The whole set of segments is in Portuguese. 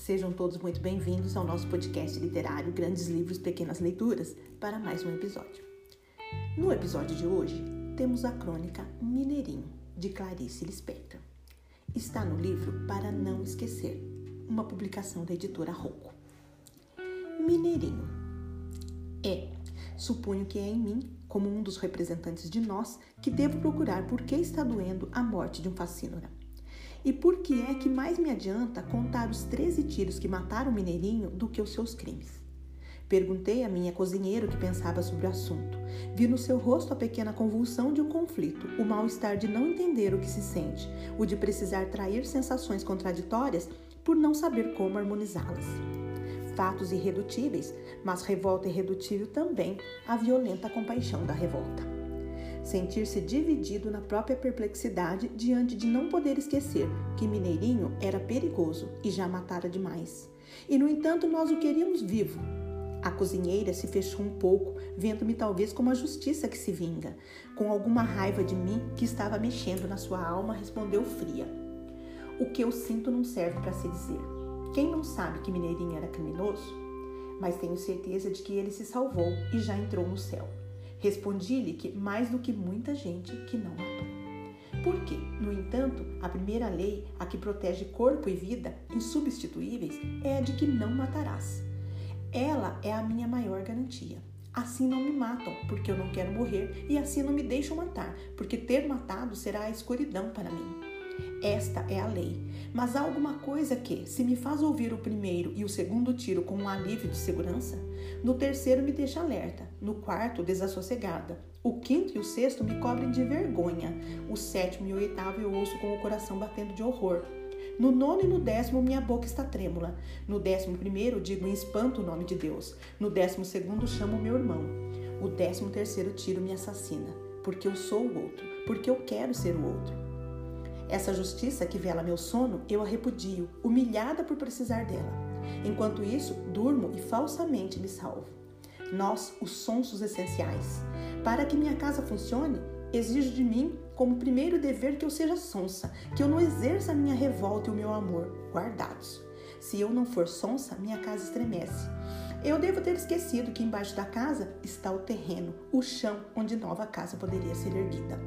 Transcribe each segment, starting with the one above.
sejam todos muito bem-vindos ao nosso podcast literário Grandes Livros, Pequenas Leituras, para mais um episódio. No episódio de hoje, temos a crônica Mineirinho, de Clarice Lispector. Está no livro Para Não Esquecer, uma publicação da editora Rocco. Mineirinho. É, suponho que é em mim, como um dos representantes de nós, que devo procurar por que está doendo a morte de um facínora. E por que é que mais me adianta contar os 13 tiros que mataram o Mineirinho do que os seus crimes? Perguntei à minha cozinheira o que pensava sobre o assunto. Vi no seu rosto a pequena convulsão de um conflito, o mal-estar de não entender o que se sente, o de precisar trair sensações contraditórias por não saber como harmonizá-las. Fatos irredutíveis, mas revolta irredutível também a violenta compaixão da revolta sentir-se dividido na própria perplexidade diante de não poder esquecer que Mineirinho era perigoso e já matara demais. E no entanto nós o queríamos vivo. A cozinheira se fechou um pouco, vendo-me talvez como a justiça que se vinga. Com alguma raiva de mim que estava mexendo na sua alma, respondeu fria: O que eu sinto não serve para se dizer. Quem não sabe que Mineirinho era criminoso? Mas tenho certeza de que ele se salvou e já entrou no céu. Respondi-lhe que mais do que muita gente que não matou. Porque, no entanto, a primeira lei, a que protege corpo e vida, insubstituíveis, é a de que não matarás. Ela é a minha maior garantia. Assim não me matam, porque eu não quero morrer, e assim não me deixam matar, porque ter matado será a escuridão para mim. Esta é a lei. Mas há alguma coisa que, se me faz ouvir o primeiro e o segundo tiro com um alívio de segurança, no terceiro me deixa alerta, no quarto desassossegada, o quinto e o sexto me cobrem de vergonha, o sétimo e o oitavo eu ouço com o coração batendo de horror. No nono e no décimo minha boca está trêmula. No décimo primeiro digo em espanto o nome de Deus. No décimo segundo chamo meu irmão. O décimo terceiro tiro me assassina, porque eu sou o outro, porque eu quero ser o outro. Essa justiça que vela meu sono, eu a repudio, humilhada por precisar dela. Enquanto isso, durmo e falsamente me salvo. Nós, os sonsos essenciais. Para que minha casa funcione, exijo de mim, como primeiro dever, que eu seja sonsa, que eu não exerça a minha revolta e o meu amor, guardados. Se eu não for sonsa, minha casa estremece. Eu devo ter esquecido que embaixo da casa está o terreno, o chão onde nova casa poderia ser erguida.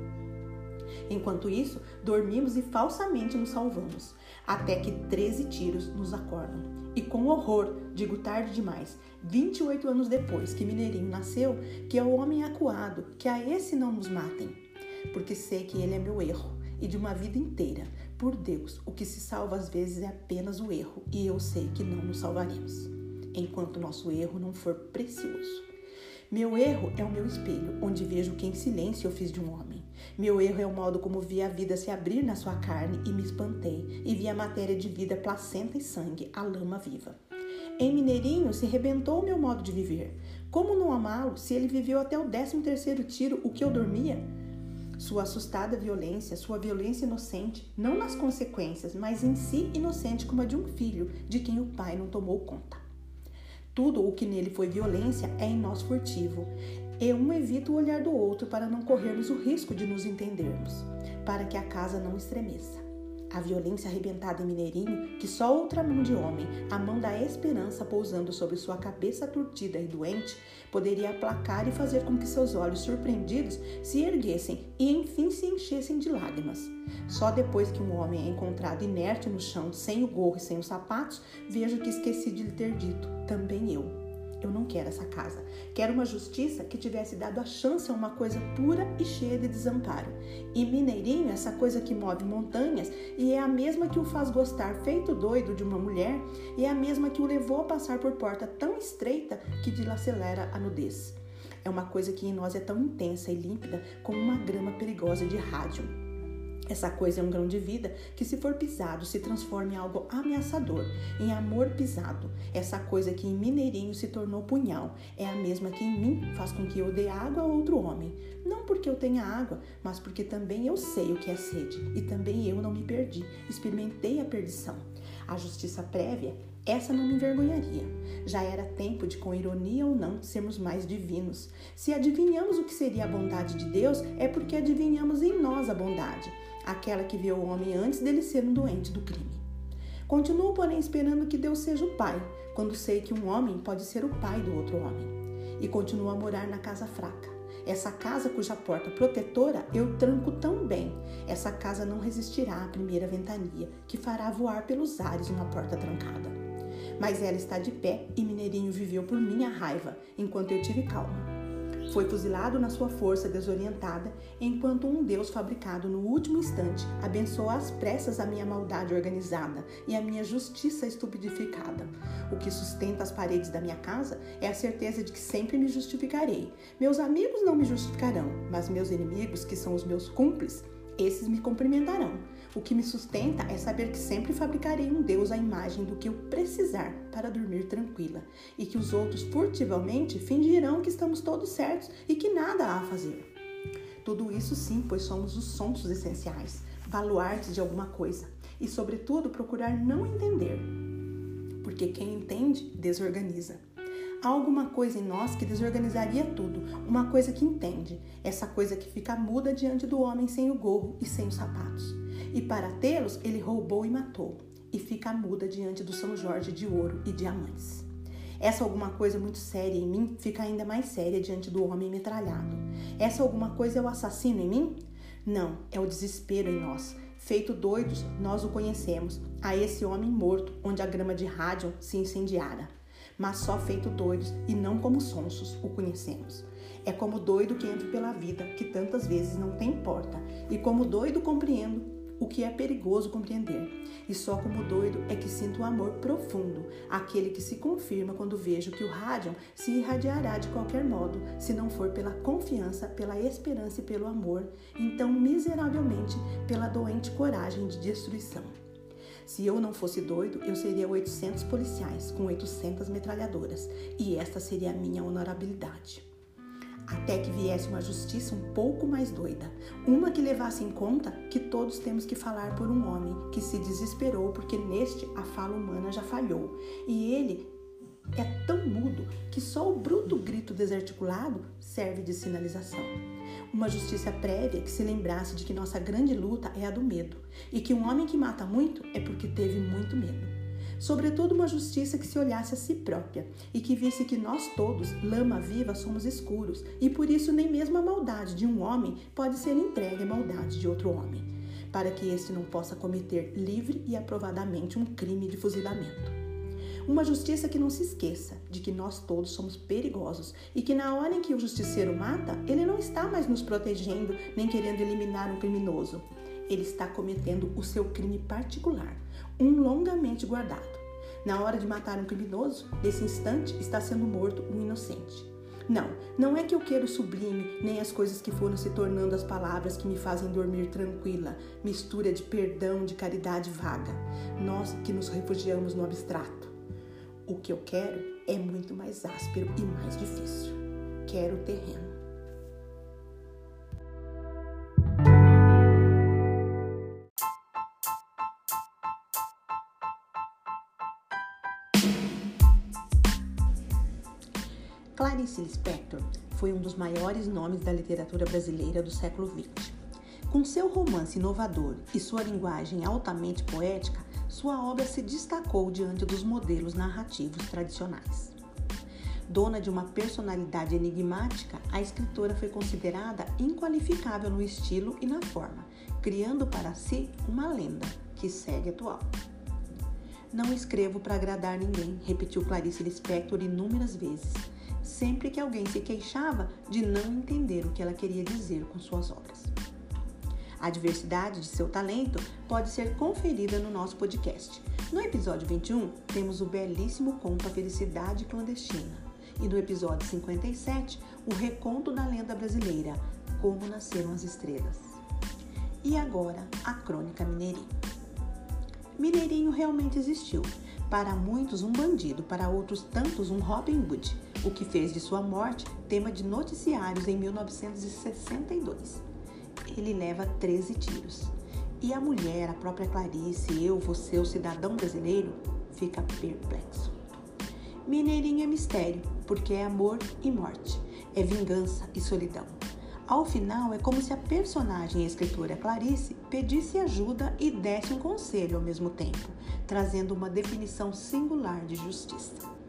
Enquanto isso, dormimos e falsamente nos salvamos, até que 13 tiros nos acordam. E com horror, digo tarde demais, 28 anos depois que Mineirinho nasceu, que é o homem acuado, que a esse não nos matem. Porque sei que ele é meu erro, e de uma vida inteira. Por Deus, o que se salva às vezes é apenas o erro, e eu sei que não nos salvaremos, enquanto nosso erro não for precioso. Meu erro é o meu espelho, onde vejo que em silêncio eu fiz de um homem. Meu erro é o modo como vi a vida se abrir na sua carne e me espantei, e vi a matéria de vida, placenta e sangue, a lama viva. Em Mineirinho se rebentou o meu modo de viver. Como não amá-lo se ele viveu até o décimo terceiro tiro o que eu dormia? Sua assustada violência, sua violência inocente, não nas consequências, mas em si inocente como a de um filho de quem o pai não tomou conta. Tudo o que nele foi violência é em nós furtivo, e um evita o olhar do outro para não corrermos o risco de nos entendermos, para que a casa não estremeça. A violência arrebentada em Mineirinho, que só outra mão de homem, a mão da esperança pousando sobre sua cabeça turtida e doente, poderia aplacar e fazer com que seus olhos surpreendidos se erguessem e enfim se enchessem de lágrimas. Só depois que um homem é encontrado inerte no chão, sem o gorro e sem os sapatos, vejo que esqueci de lhe ter dito: também eu. Eu não quero essa casa. Quero uma justiça que tivesse dado a chance a uma coisa pura e cheia de desamparo. E Mineirinho, essa coisa que move montanhas, e é a mesma que o faz gostar feito doido de uma mulher, e é a mesma que o levou a passar por porta tão estreita que dilacelera a nudez. É uma coisa que em nós é tão intensa e límpida como uma grama perigosa de rádio. Essa coisa é um grão de vida que, se for pisado, se transforma em algo ameaçador, em amor pisado. Essa coisa que em Mineirinho se tornou punhal é a mesma que em mim faz com que eu dê água a outro homem. Não porque eu tenha água, mas porque também eu sei o que é sede e também eu não me perdi, experimentei a perdição. A justiça prévia essa não me envergonharia. Já era tempo de, com ironia ou não, sermos mais divinos. Se adivinhamos o que seria a bondade de Deus, é porque adivinhamos em nós a bondade aquela que vê o homem antes dele ser um doente do crime. Continuo, porém, esperando que Deus seja o pai, quando sei que um homem pode ser o pai do outro homem. E continuo a morar na casa fraca. Essa casa cuja porta protetora eu tranco tão bem. Essa casa não resistirá à primeira ventania, que fará voar pelos ares uma porta trancada. Mas ela está de pé e Mineirinho viveu por minha raiva, enquanto eu tive calma. Foi fuzilado na sua força desorientada, enquanto um Deus fabricado no último instante abençoou às pressas a minha maldade organizada e a minha justiça estupidificada. O que sustenta as paredes da minha casa é a certeza de que sempre me justificarei. Meus amigos não me justificarão, mas meus inimigos, que são os meus cúmplices, esses me cumprimentarão. O que me sustenta é saber que sempre fabricarei um Deus à imagem do que eu precisar para dormir tranquila e que os outros furtivamente fingirão que estamos todos certos e que nada há a fazer. Tudo isso sim, pois somos os sonsos essenciais, baluartes de alguma coisa e, sobretudo, procurar não entender, porque quem entende desorganiza. Há alguma coisa em nós que desorganizaria tudo, uma coisa que entende, essa coisa que fica muda diante do homem sem o gorro e sem os sapatos. E para tê-los, ele roubou e matou, e fica muda diante do São Jorge de ouro e diamantes. Essa alguma coisa muito séria em mim fica ainda mais séria diante do homem metralhado. Essa alguma coisa é o assassino em mim? Não, é o desespero em nós. Feito doidos, nós o conhecemos, a esse homem morto, onde a grama de rádio se incendiara mas só feito doidos e não como sonsos o conhecemos. É como doido que entro pela vida, que tantas vezes não tem porta, e como doido compreendo o que é perigoso compreender. E só como doido é que sinto um amor profundo, aquele que se confirma quando vejo que o rádio se irradiará de qualquer modo, se não for pela confiança, pela esperança e pelo amor, então miseravelmente pela doente coragem de destruição. Se eu não fosse doido, eu seria 800 policiais com 800 metralhadoras, e esta seria a minha honorabilidade. Até que viesse uma justiça um pouco mais doida, uma que levasse em conta que todos temos que falar por um homem que se desesperou porque neste a fala humana já falhou, e ele é tão mudo que só o bruto grito desarticulado serve de sinalização. Uma justiça prévia que se lembrasse de que nossa grande luta é a do medo e que um homem que mata muito é porque teve muito medo. Sobretudo, uma justiça que se olhasse a si própria e que visse que nós todos, lama viva, somos escuros e por isso nem mesmo a maldade de um homem pode ser entregue à maldade de outro homem, para que este não possa cometer livre e aprovadamente um crime de fuzilamento. Uma justiça que não se esqueça de que nós todos somos perigosos e que na hora em que o justiceiro mata, ele não está mais nos protegendo nem querendo eliminar um criminoso. Ele está cometendo o seu crime particular, um longamente guardado. Na hora de matar um criminoso, nesse instante está sendo morto um inocente. Não, não é que eu quero o sublime, nem as coisas que foram se tornando as palavras que me fazem dormir tranquila, mistura de perdão, de caridade vaga. Nós que nos refugiamos no abstrato. O que eu quero é muito mais áspero e mais difícil. Quero terreno. Clarice Lispector foi um dos maiores nomes da literatura brasileira do século XX. Com seu romance inovador e sua linguagem altamente poética, sua obra se destacou diante dos modelos narrativos tradicionais. Dona de uma personalidade enigmática, a escritora foi considerada inqualificável no estilo e na forma, criando para si uma lenda que segue atual. Não escrevo para agradar ninguém, repetiu Clarice Lispector inúmeras vezes, sempre que alguém se queixava de não entender o que ela queria dizer com suas obras. A diversidade de seu talento pode ser conferida no nosso podcast. No episódio 21, temos o belíssimo conto A Felicidade Clandestina. E no episódio 57, o reconto da lenda brasileira, Como Nasceram as Estrelas. E agora, a Crônica Mineirinho. Mineirinho realmente existiu. Para muitos, um bandido, para outros tantos, um Robin Hood, o que fez de sua morte tema de noticiários em 1962 ele leva 13 tiros. E a mulher, a própria Clarice, eu, você, o cidadão brasileiro, fica perplexo. Mineirinho é mistério, porque é amor e morte, é vingança e solidão. Ao final, é como se a personagem e a escritora Clarice pedisse ajuda e desse um conselho ao mesmo tempo, trazendo uma definição singular de justiça.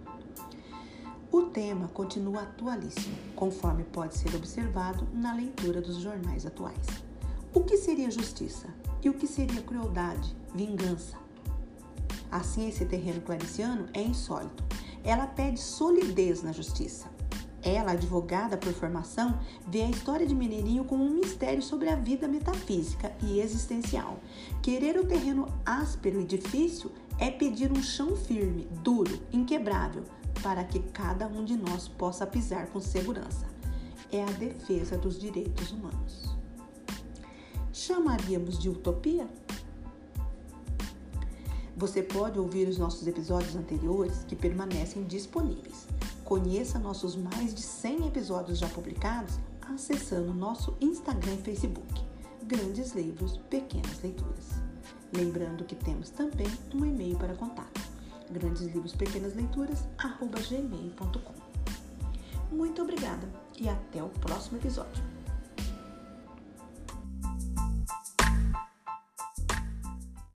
O tema continua atualíssimo, conforme pode ser observado na leitura dos jornais atuais. O que seria justiça? E o que seria crueldade, vingança? Assim, esse terreno clariciano é insólito. Ela pede solidez na justiça. Ela, advogada por formação, vê a história de Mineirinho como um mistério sobre a vida metafísica e existencial. Querer o terreno áspero e difícil é pedir um chão firme, duro, inquebrável, para que cada um de nós possa pisar com segurança. É a defesa dos direitos humanos. Chamaríamos de utopia? Você pode ouvir os nossos episódios anteriores que permanecem disponíveis. Conheça nossos mais de 100 episódios já publicados acessando nosso Instagram e Facebook, Grandes Livros, Pequenas Leituras. Lembrando que temos também um e-mail para contato, grandeslivrospequenasleituras@gmail.com. Muito obrigada e até o próximo episódio.